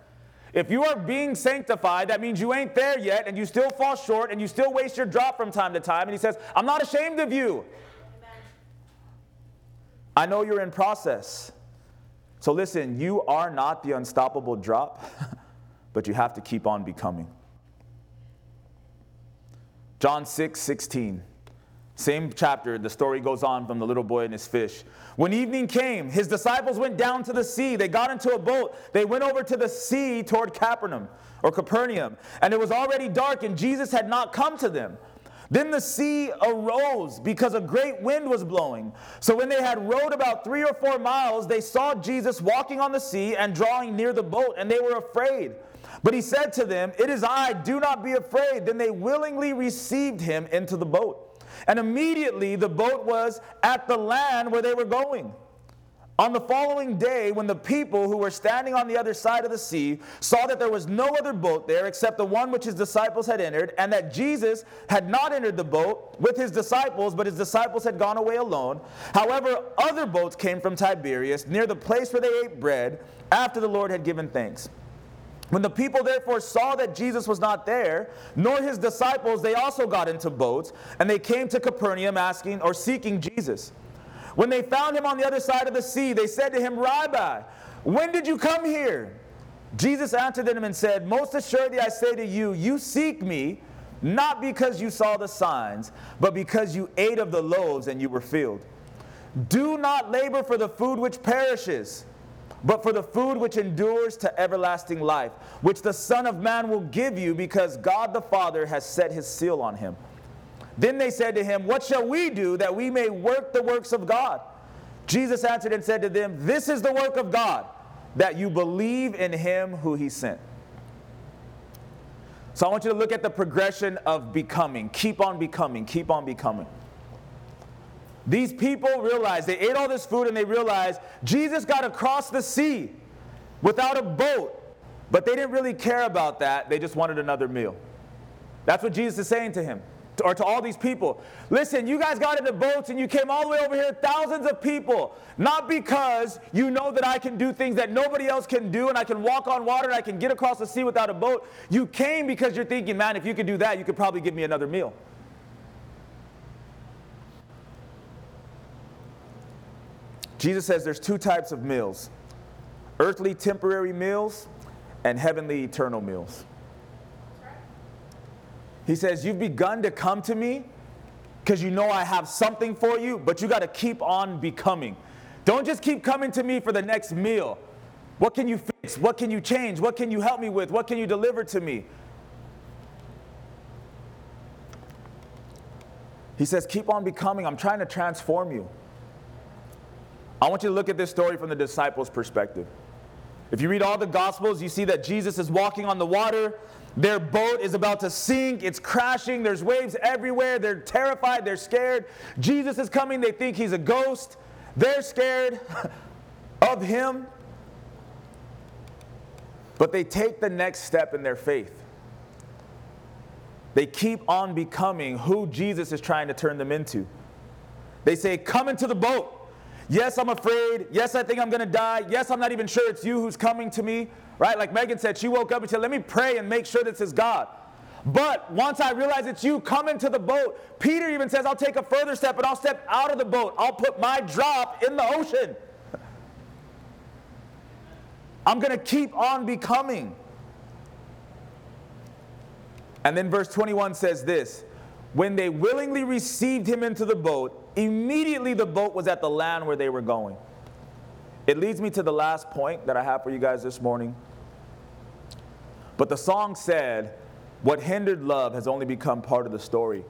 If you are being sanctified, that means you ain't there yet and you still fall short and you still waste your drop from time to time. And he says, I'm not ashamed of you. Amen. I know you're in process. So listen, you are not the unstoppable drop, but you have to keep on becoming. John 6 16. Same chapter, the story goes on from the little boy and his fish. When evening came, his disciples went down to the sea. They got into a boat. They went over to the sea toward Capernaum or Capernaum. And it was already dark, and Jesus had not come to them. Then the sea arose because a great wind was blowing. So when they had rowed about three or four miles, they saw Jesus walking on the sea and drawing near the boat, and they were afraid. But he said to them, It is I, do not be afraid. Then they willingly received him into the boat. And immediately the boat was at the land where they were going. On the following day, when the people who were standing on the other side of the sea saw that there was no other boat there except the one which his disciples had entered, and that Jesus had not entered the boat with his disciples, but his disciples had gone away alone, however, other boats came from Tiberias near the place where they ate bread after the Lord had given thanks. When the people therefore saw that Jesus was not there, nor his disciples, they also got into boats, and they came to Capernaum asking or seeking Jesus. When they found him on the other side of the sea, they said to him, Rabbi, when did you come here? Jesus answered them and said, Most assuredly I say to you, you seek me not because you saw the signs, but because you ate of the loaves and you were filled. Do not labor for the food which perishes but for the food which endures to everlasting life, which the Son of Man will give you because God the Father has set his seal on him. Then they said to him, What shall we do that we may work the works of God? Jesus answered and said to them, This is the work of God, that you believe in him who he sent. So I want you to look at the progression of becoming. Keep on becoming, keep on becoming. These people realized, they ate all this food and they realized Jesus got across the sea without a boat. But they didn't really care about that. They just wanted another meal. That's what Jesus is saying to him, or to all these people. Listen, you guys got into boats and you came all the way over here, thousands of people, not because you know that I can do things that nobody else can do and I can walk on water and I can get across the sea without a boat. You came because you're thinking, man, if you could do that, you could probably give me another meal. Jesus says there's two types of meals earthly temporary meals and heavenly eternal meals. He says, You've begun to come to me because you know I have something for you, but you got to keep on becoming. Don't just keep coming to me for the next meal. What can you fix? What can you change? What can you help me with? What can you deliver to me? He says, Keep on becoming. I'm trying to transform you. I want you to look at this story from the disciples' perspective. If you read all the Gospels, you see that Jesus is walking on the water. Their boat is about to sink. It's crashing. There's waves everywhere. They're terrified. They're scared. Jesus is coming. They think he's a ghost. They're scared of him. But they take the next step in their faith. They keep on becoming who Jesus is trying to turn them into. They say, Come into the boat. Yes, I'm afraid. Yes, I think I'm going to die. Yes, I'm not even sure it's you who's coming to me. Right? Like Megan said, she woke up and said, Let me pray and make sure this is God. But once I realize it's you, come into the boat. Peter even says, I'll take a further step and I'll step out of the boat. I'll put my drop in the ocean. I'm going to keep on becoming. And then verse 21 says this When they willingly received him into the boat, Immediately the boat was at the land where they were going. It leads me to the last point that I have for you guys this morning. But the song said, What hindered love has only become part of the story.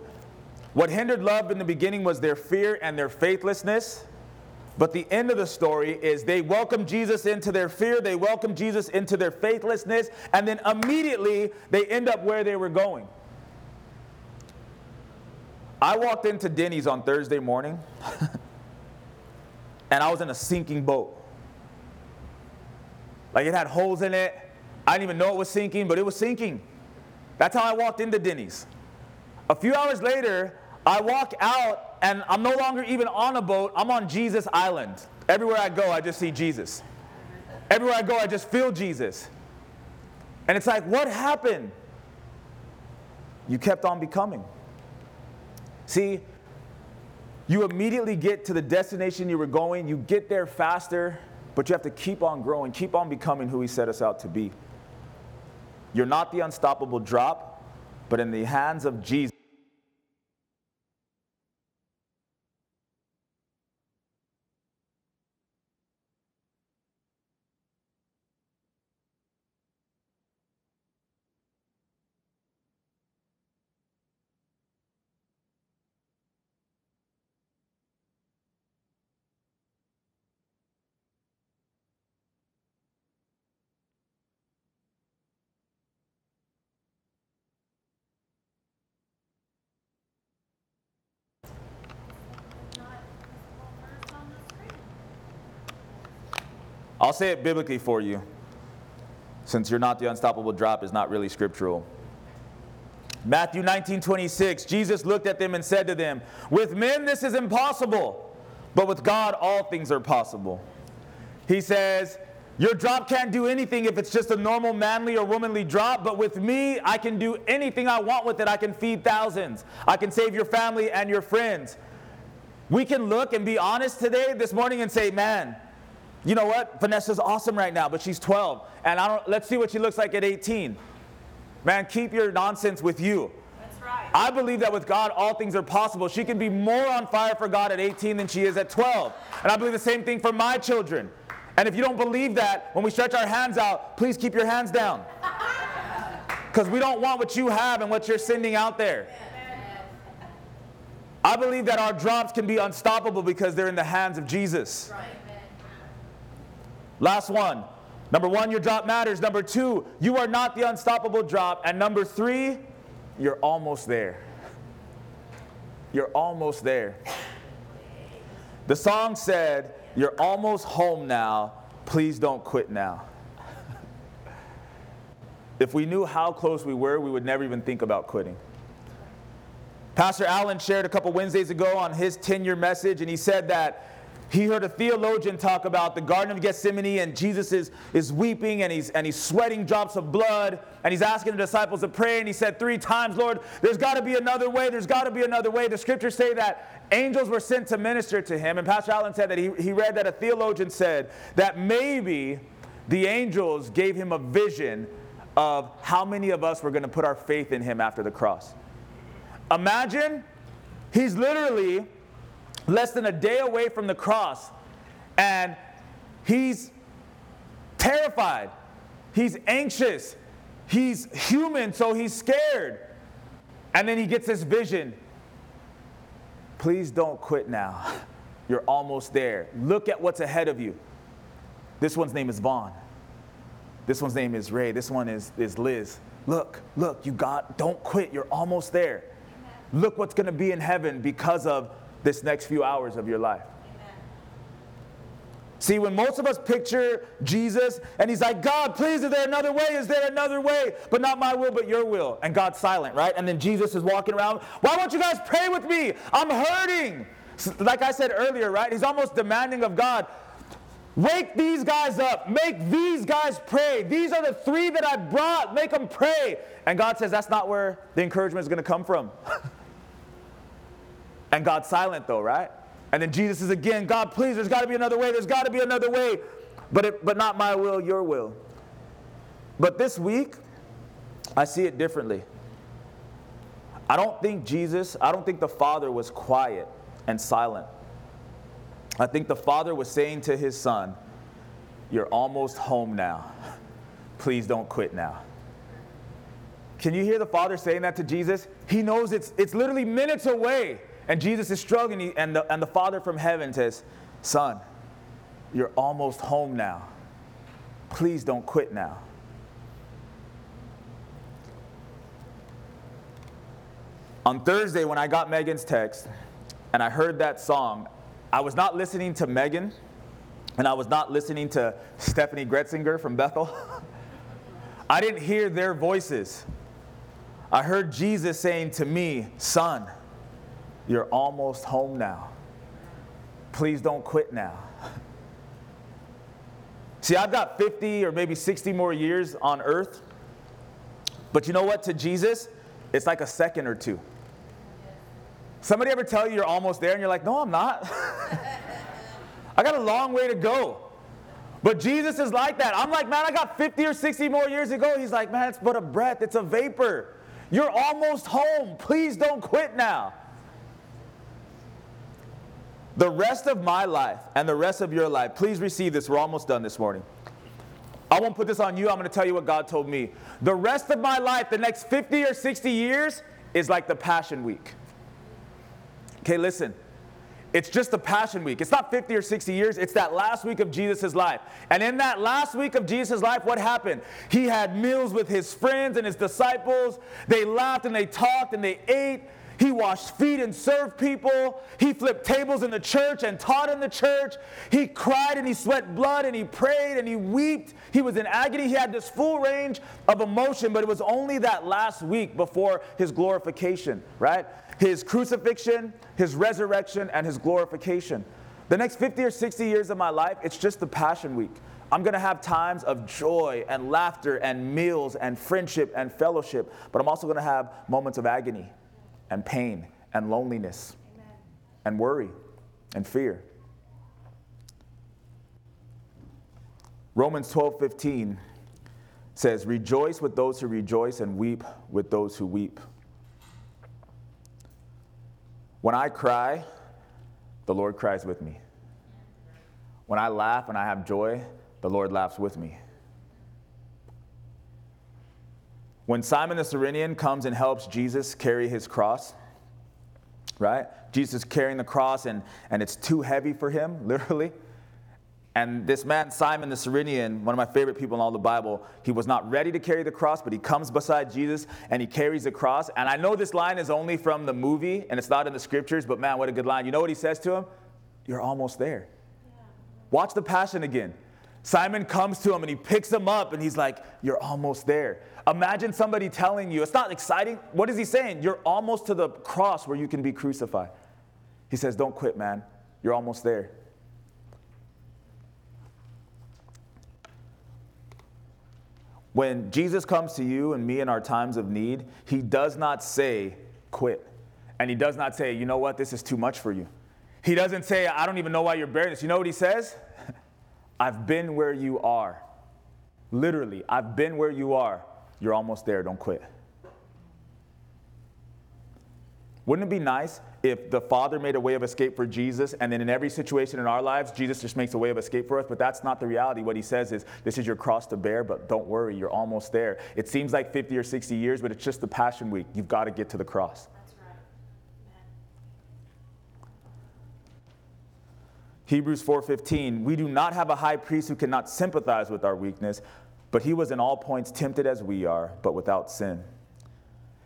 What hindered love in the beginning was their fear and their faithlessness. But the end of the story is they welcome Jesus into their fear, they welcome Jesus into their faithlessness, and then immediately they end up where they were going. I walked into Denny's on Thursday morning and I was in a sinking boat. Like it had holes in it. I didn't even know it was sinking, but it was sinking. That's how I walked into Denny's. A few hours later, I walk out and I'm no longer even on a boat, I'm on Jesus Island. Everywhere I go, I just see Jesus. Everywhere I go, I just feel Jesus. And it's like, what happened? You kept on becoming. See, you immediately get to the destination you were going, you get there faster, but you have to keep on growing, keep on becoming who He set us out to be. You're not the unstoppable drop, but in the hands of Jesus. I'll say it biblically for you, since you're not the unstoppable drop is not really scriptural. Matthew 19, 26, Jesus looked at them and said to them, With men this is impossible, but with God all things are possible. He says, Your drop can't do anything if it's just a normal manly or womanly drop, but with me, I can do anything I want with it. I can feed thousands, I can save your family and your friends. We can look and be honest today, this morning, and say, Man, you know what? Vanessa's awesome right now, but she's 12. And I don't, let's see what she looks like at 18. Man, keep your nonsense with you. That's right. I believe that with God, all things are possible. She can be more on fire for God at 18 than she is at 12. And I believe the same thing for my children. And if you don't believe that, when we stretch our hands out, please keep your hands down. Because we don't want what you have and what you're sending out there. I believe that our drops can be unstoppable because they're in the hands of Jesus. Right. Last one. Number one, your drop matters. Number two, you are not the unstoppable drop. And number three, you're almost there. You're almost there. The song said, You're almost home now. Please don't quit now. if we knew how close we were, we would never even think about quitting. Pastor Allen shared a couple Wednesdays ago on his 10 year message, and he said that he heard a theologian talk about the Garden of Gethsemane, and Jesus is, is weeping and he's, and he's sweating drops of blood, and he's asking the disciples to pray. And he said three times, Lord, there's got to be another way, there's got to be another way. The scriptures say that angels were sent to minister to him. And Pastor Allen said that he, he read that a theologian said that maybe the angels gave him a vision of how many of us were going to put our faith in him after the cross. Imagine he's literally less than a day away from the cross, and he's terrified. He's anxious. He's human, so he's scared. And then he gets this vision. Please don't quit now. You're almost there. Look at what's ahead of you. This one's name is Vaughn. This one's name is Ray. This one is, is Liz. Look, look, you got, don't quit. You're almost there. Look what's going to be in heaven because of this next few hours of your life. See, when most of us picture Jesus and he's like, God, please, is there another way? Is there another way? But not my will, but your will. And God's silent, right? And then Jesus is walking around. Why won't you guys pray with me? I'm hurting. Like I said earlier, right? He's almost demanding of God, wake these guys up. Make these guys pray. These are the three that I brought. Make them pray. And God says, that's not where the encouragement is going to come from. And God's silent though, right? And then Jesus is again, God, please, there's got to be another way. There's got to be another way. But, it, but not my will, your will. But this week, I see it differently. I don't think Jesus, I don't think the Father was quiet and silent. I think the Father was saying to his Son, You're almost home now. Please don't quit now. Can you hear the Father saying that to Jesus? He knows it's, it's literally minutes away. And Jesus is struggling, and the, and the Father from heaven says, Son, you're almost home now. Please don't quit now. On Thursday, when I got Megan's text and I heard that song, I was not listening to Megan and I was not listening to Steffany Gretzinger from Bethel. I didn't hear their voices. I heard Jesus saying to me, Son, you're almost home now. Please don't quit now. See, I've got 50 or maybe 60 more years on earth. But you know what? To Jesus, it's like a second or two. Somebody ever tell you you're almost there and you're like, no, I'm not. I got a long way to go. But Jesus is like that. I'm like, man, I got 50 or 60 more years to go. He's like, man, it's but a breath, it's a vapor. You're almost home. Please don't quit now. The rest of my life and the rest of your life, please receive this. We're almost done this morning. I won't put this on you. I'm going to tell you what God told me. The rest of my life, the next 50 or 60 years, is like the Passion Week. Okay, listen. It's just the Passion Week. It's not 50 or 60 years. It's that last week of Jesus' life. And in that last week of Jesus' life, what happened? He had meals with his friends and his disciples. They laughed and they talked and they ate. He washed feet and served people. He flipped tables in the church and taught in the church. He cried and he sweat blood and he prayed and he wept. He was in agony. He had this full range of emotion, but it was only that last week before his glorification, right? His crucifixion, his resurrection, and his glorification. The next 50 or 60 years of my life, it's just the Passion Week. I'm to have times of joy and laughter and meals and friendship and fellowship, but I'm also to have moments of agony and pain and loneliness Amen. and worry and fear. Romans 12 15 says, Rejoice with those who rejoice and weep with those who weep. When I cry, the Lord cries with me. When I laugh and I have joy, the Lord laughs with me. When Simon the Cyrenian comes and helps Jesus carry his cross, right? Jesus carrying the cross and, and it's too heavy for him, literally. And this man, Simon the Cyrenian, one of my favorite people in all the Bible, he was not ready to carry the cross, but he comes beside Jesus and he carries the cross. And I know this line is only from the movie and it's not in the scriptures, but man, what a good line. You know what he says to him? You're almost there. Watch the passion again. Simon comes to him and he picks him up and he's like, You're almost there. Imagine somebody telling you, It's not exciting. What is he saying? You're almost to the cross where you can be crucified. He says, Don't quit, man. You're almost there. When Jesus comes to you and me in our times of need, he does not say, Quit. And he does not say, You know what? This is too much for you. He doesn't say, I don't even know why you're bearing this. You know what he says? I've been where you are. Literally, I've been where you are. You're almost there. Don't quit. Wouldn't it be nice if the Father made a way of escape for Jesus, and then in every situation in our lives, Jesus just makes a way of escape for us? But that's not the reality. What he says is, This is your cross to bear, but don't worry, you're almost there. It seems like 50 or 60 years, but it's just the Passion Week. You've got to get to the cross. Hebrews 4:15, we do not have a high priest who cannot sympathize with our weakness, but he was in all points tempted as we are, but without sin.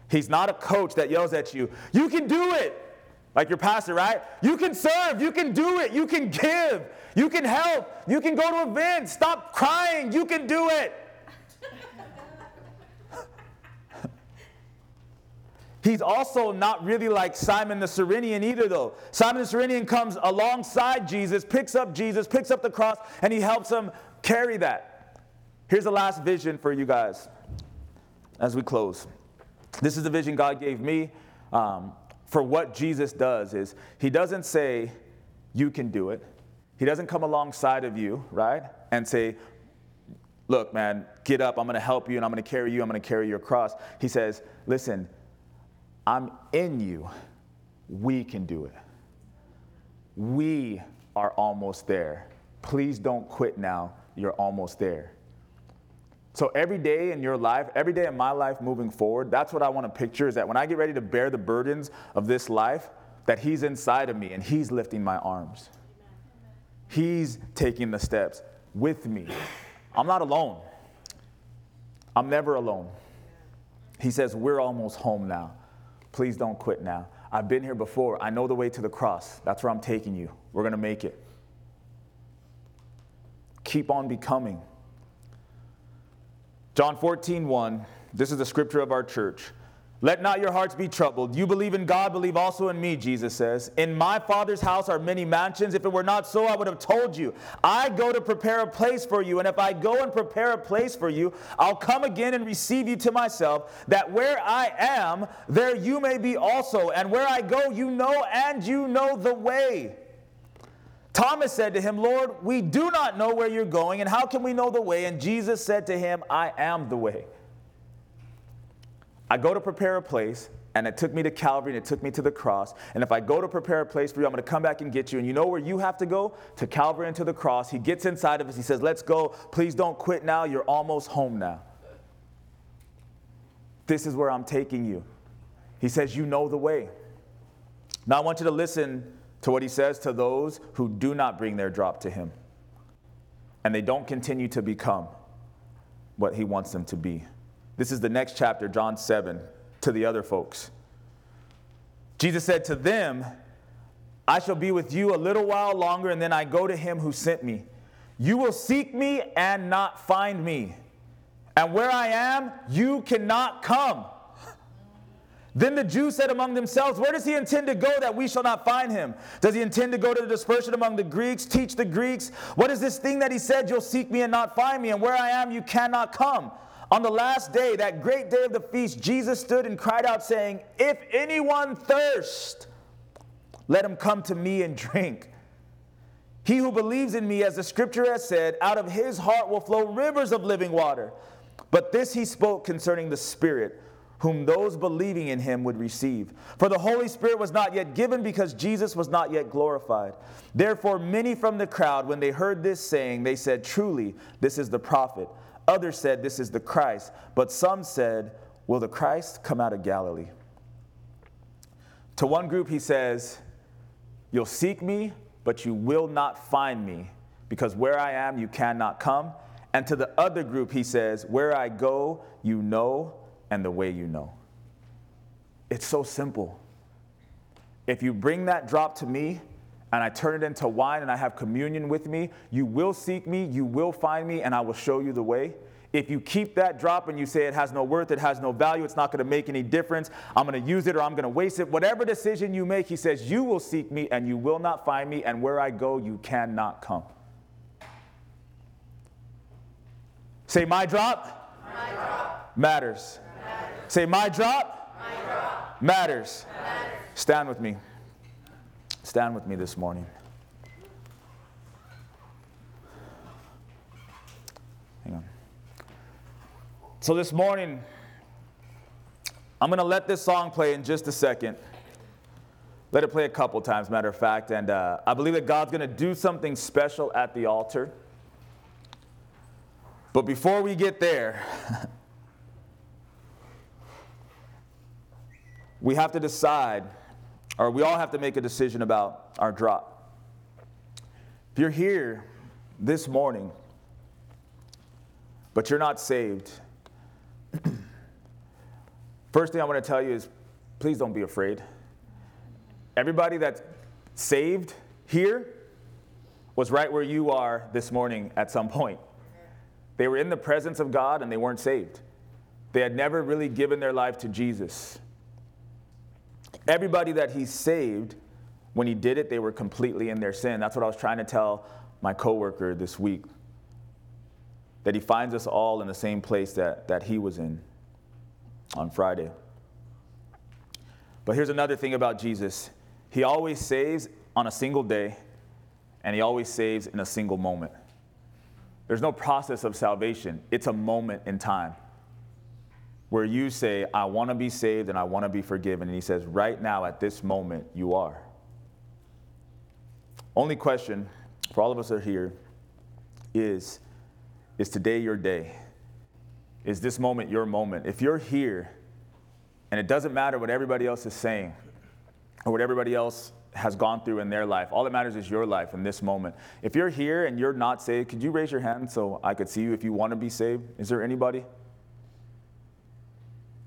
He's not a coach that yells at you, you can do it. Like your pastor, right? You can serve, you can do it, you can give, you can help, you can go to events, stop crying, you can do it. He's also not really like Simon the Cyrenian either, though. Simon the Cyrenian comes alongside Jesus, picks up Jesus, picks up the cross, and he helps him carry that. Here's the last vision for you guys as we close. This is the vision God gave me um, for what Jesus does is he doesn't say, you can do it. He doesn't come alongside of you, right? And say, look, man, get up. I'm going to help you and I'm going to carry you. I'm going to carry your cross. He says, listen, I'm in you. We can do it. We are almost there. Please don't quit now. You're almost there. So every day in your life, every day in my life moving forward, that's what I want to picture is that when I get ready to bear the burdens of this life, that He's inside of me and He's lifting my arms. He's taking the steps with me. I'm not alone. I'm never alone. He says, We're almost home now. Please don't quit now. I've been here before. I know the way to the cross. That's where I'm taking you. We're going to make it. Keep on becoming. John 14, 1. This is the scripture of our church. Let not your hearts be troubled. You believe in God, believe also in me, Jesus says. In my Father's house are many mansions. If it were not so, I would have told you. I go to prepare a place for you. And if I go and prepare a place for you, I'll come again and receive you to myself, that where I am, there you may be also. And where I go, you know, and you know the way. Thomas said to him, Lord, we do not know where you're going, and how can we know the way? And Jesus said to him, I am the way. I go to prepare a place, and it took me to Calvary and it took me to the cross. And if I go to prepare a place for you, I'm going to come back and get you. And you know where you have to go? To Calvary and to the cross. He gets inside of us. He says, Let's go. Please don't quit now. You're almost home now. This is where I'm taking you. He says, You know the way. Now I want you to listen to what he says to those who do not bring their drop to him and they don't continue to become what he wants them to be. This is the next chapter, John 7, to the other folks. Jesus said to them, I shall be with you a little while longer, and then I go to him who sent me. You will seek me and not find me. And where I am, you cannot come. Then the Jews said among themselves, Where does he intend to go that we shall not find him? Does he intend to go to the dispersion among the Greeks, teach the Greeks? What is this thing that he said, You'll seek me and not find me, and where I am, you cannot come? On the last day, that great day of the feast, Jesus stood and cried out, saying, If anyone thirst, let him come to me and drink. He who believes in me, as the scripture has said, out of his heart will flow rivers of living water. But this he spoke concerning the Spirit, whom those believing in him would receive. For the Holy Spirit was not yet given because Jesus was not yet glorified. Therefore, many from the crowd, when they heard this saying, they said, Truly, this is the prophet. Others said, This is the Christ. But some said, Will the Christ come out of Galilee? To one group, he says, You'll seek me, but you will not find me, because where I am, you cannot come. And to the other group, he says, Where I go, you know, and the way you know. It's so simple. If you bring that drop to me, and I turn it into wine and I have communion with me, you will seek me, you will find me, and I will show you the way. If you keep that drop and you say it has no worth, it has no value, it's not going to make any difference, I'm going to use it or I'm going to waste it, whatever decision you make, he says, You will seek me and you will not find me, and where I go, you cannot come. Say, My drop, my drop. Matters. matters. Say, My drop, my drop. Matters. matters. Stand with me. Stand with me this morning. Hang on. So, this morning, I'm going to let this song play in just a second. Let it play a couple times, matter of fact. And uh, I believe that God's going to do something special at the altar. But before we get there, we have to decide or we all have to make a decision about our drop. If you're here this morning, but you're not saved, first thing I want to tell you is please don't be afraid. Everybody that's saved here was right where you are this morning at some point. They were in the presence of God and they weren't saved. They had never really given their life to Jesus. Everybody that he saved, when he did it, they were completely in their sin. That's what I was trying to tell my coworker this week. That he finds us all in the same place that, that he was in on Friday. But here's another thing about Jesus He always saves on a single day, and he always saves in a single moment. There's no process of salvation, it's a moment in time where you say, I want to be saved and I want to be forgiven. And he says, right now, at this moment, you are. Only question for all of us that are here is Is today your day? Is this moment your moment? If you're here and it doesn't matter what everybody else is saying or what everybody else has gone through in their life, all that matters is your life in this moment. If you're here and you're not saved, could you raise your hand so I could see you if you want to be saved? Is there anybody?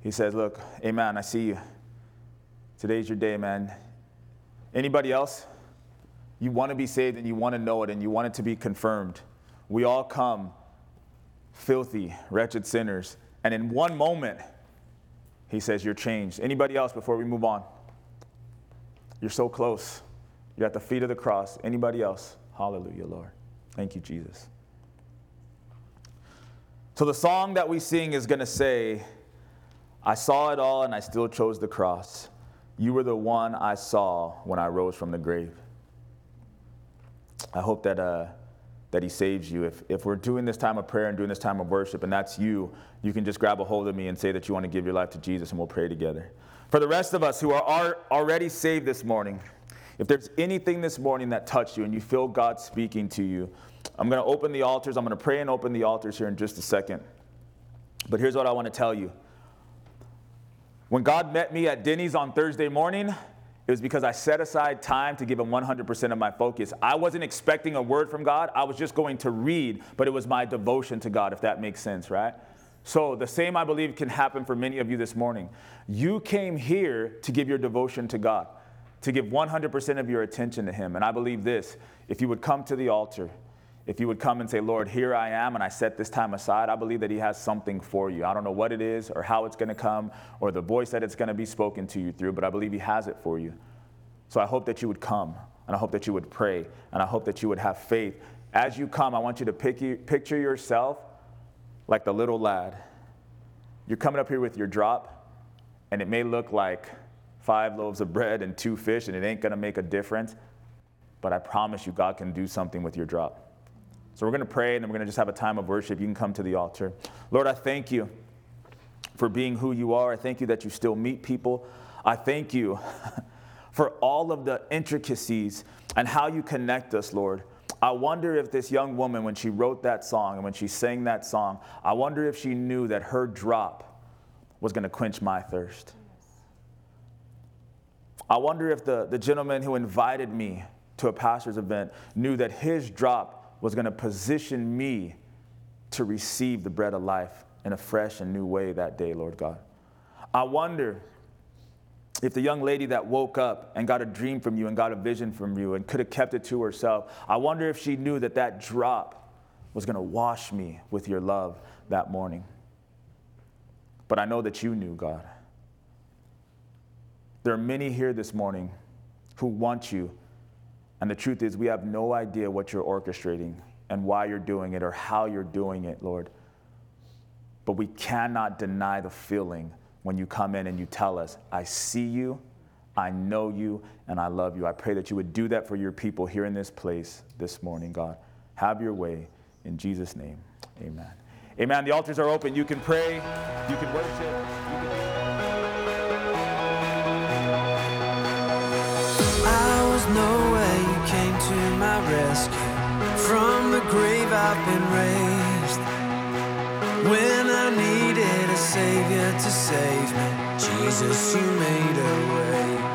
He says, Look, amen, I see you. Today's your day, man. Anybody else? You want to be saved and you want to know it and you want it to be confirmed. We all come filthy, wretched sinners. And in one moment, he says, You're changed. Anybody else before we move on? You're so close. You're at the feet of the cross. Anybody else? Hallelujah, Lord. Thank you, Jesus. So the song that we sing is going to say, I saw it all and I still chose the cross. You were the one I saw when I rose from the grave. I hope that, uh, that He saves you. If, if we're doing this time of prayer and doing this time of worship, and that's you, you can just grab a hold of me and say that you want to give your life to Jesus, and we'll pray together. For the rest of us who are already saved this morning, if there's anything this morning that touched you and you feel God speaking to you, I'm going to open the altars. I'm going to pray and open the altars here in just a second. But here's what I want to tell you. When God met me at Denny's on Thursday morning, it was because I set aside time to give him 100% of my focus. I wasn't expecting a word from God. I was just going to read, but it was my devotion to God, if that makes sense, right? So, the same I believe can happen for many of you this morning. You came here to give your devotion to God, to give 100% of your attention to Him. And I believe this if you would come to the altar, if you would come and say, Lord, here I am, and I set this time aside, I believe that He has something for you. I don't know what it is or how it's going to come or the voice that it's going to be spoken to you through, but I believe He has it for you. So I hope that you would come, and I hope that you would pray, and I hope that you would have faith. As you come, I want you to picture yourself like the little lad. You're coming up here with your drop, and it may look like five loaves of bread and two fish, and it ain't going to make a difference, but I promise you, God can do something with your drop. So we're going to pray and then we're going to just have a time of worship. You can come to the altar. Lord, I thank you for being who you are. I thank you that you still meet people. I thank you for all of the intricacies and how you connect us, Lord. I wonder if this young woman, when she wrote that song and when she sang that song, I wonder if she knew that her drop was going to quench my thirst. I wonder if the, the gentleman who invited me to a pastor's event knew that his drop was going to position me to receive the bread of life in a fresh and new way that day, Lord God. I wonder if the young lady that woke up and got a dream from you and got a vision from you and could have kept it to herself, I wonder if she knew that that drop was going to wash me with your love that morning. But I know that you knew, God. There are many here this morning who want you and the truth is, we have no idea what you're orchestrating and why you're doing it or how you're doing it, Lord. But we cannot deny the feeling when you come in and you tell us, I see you, I know you, and I love you. I pray that you would do that for your people here in this place this morning, God. Have your way. In Jesus' name, amen. Amen. The altars are open. You can pray, you can worship, nowhere to my rescue. From the grave I've been raised. When I needed a savior to save me, Jesus, you made a way.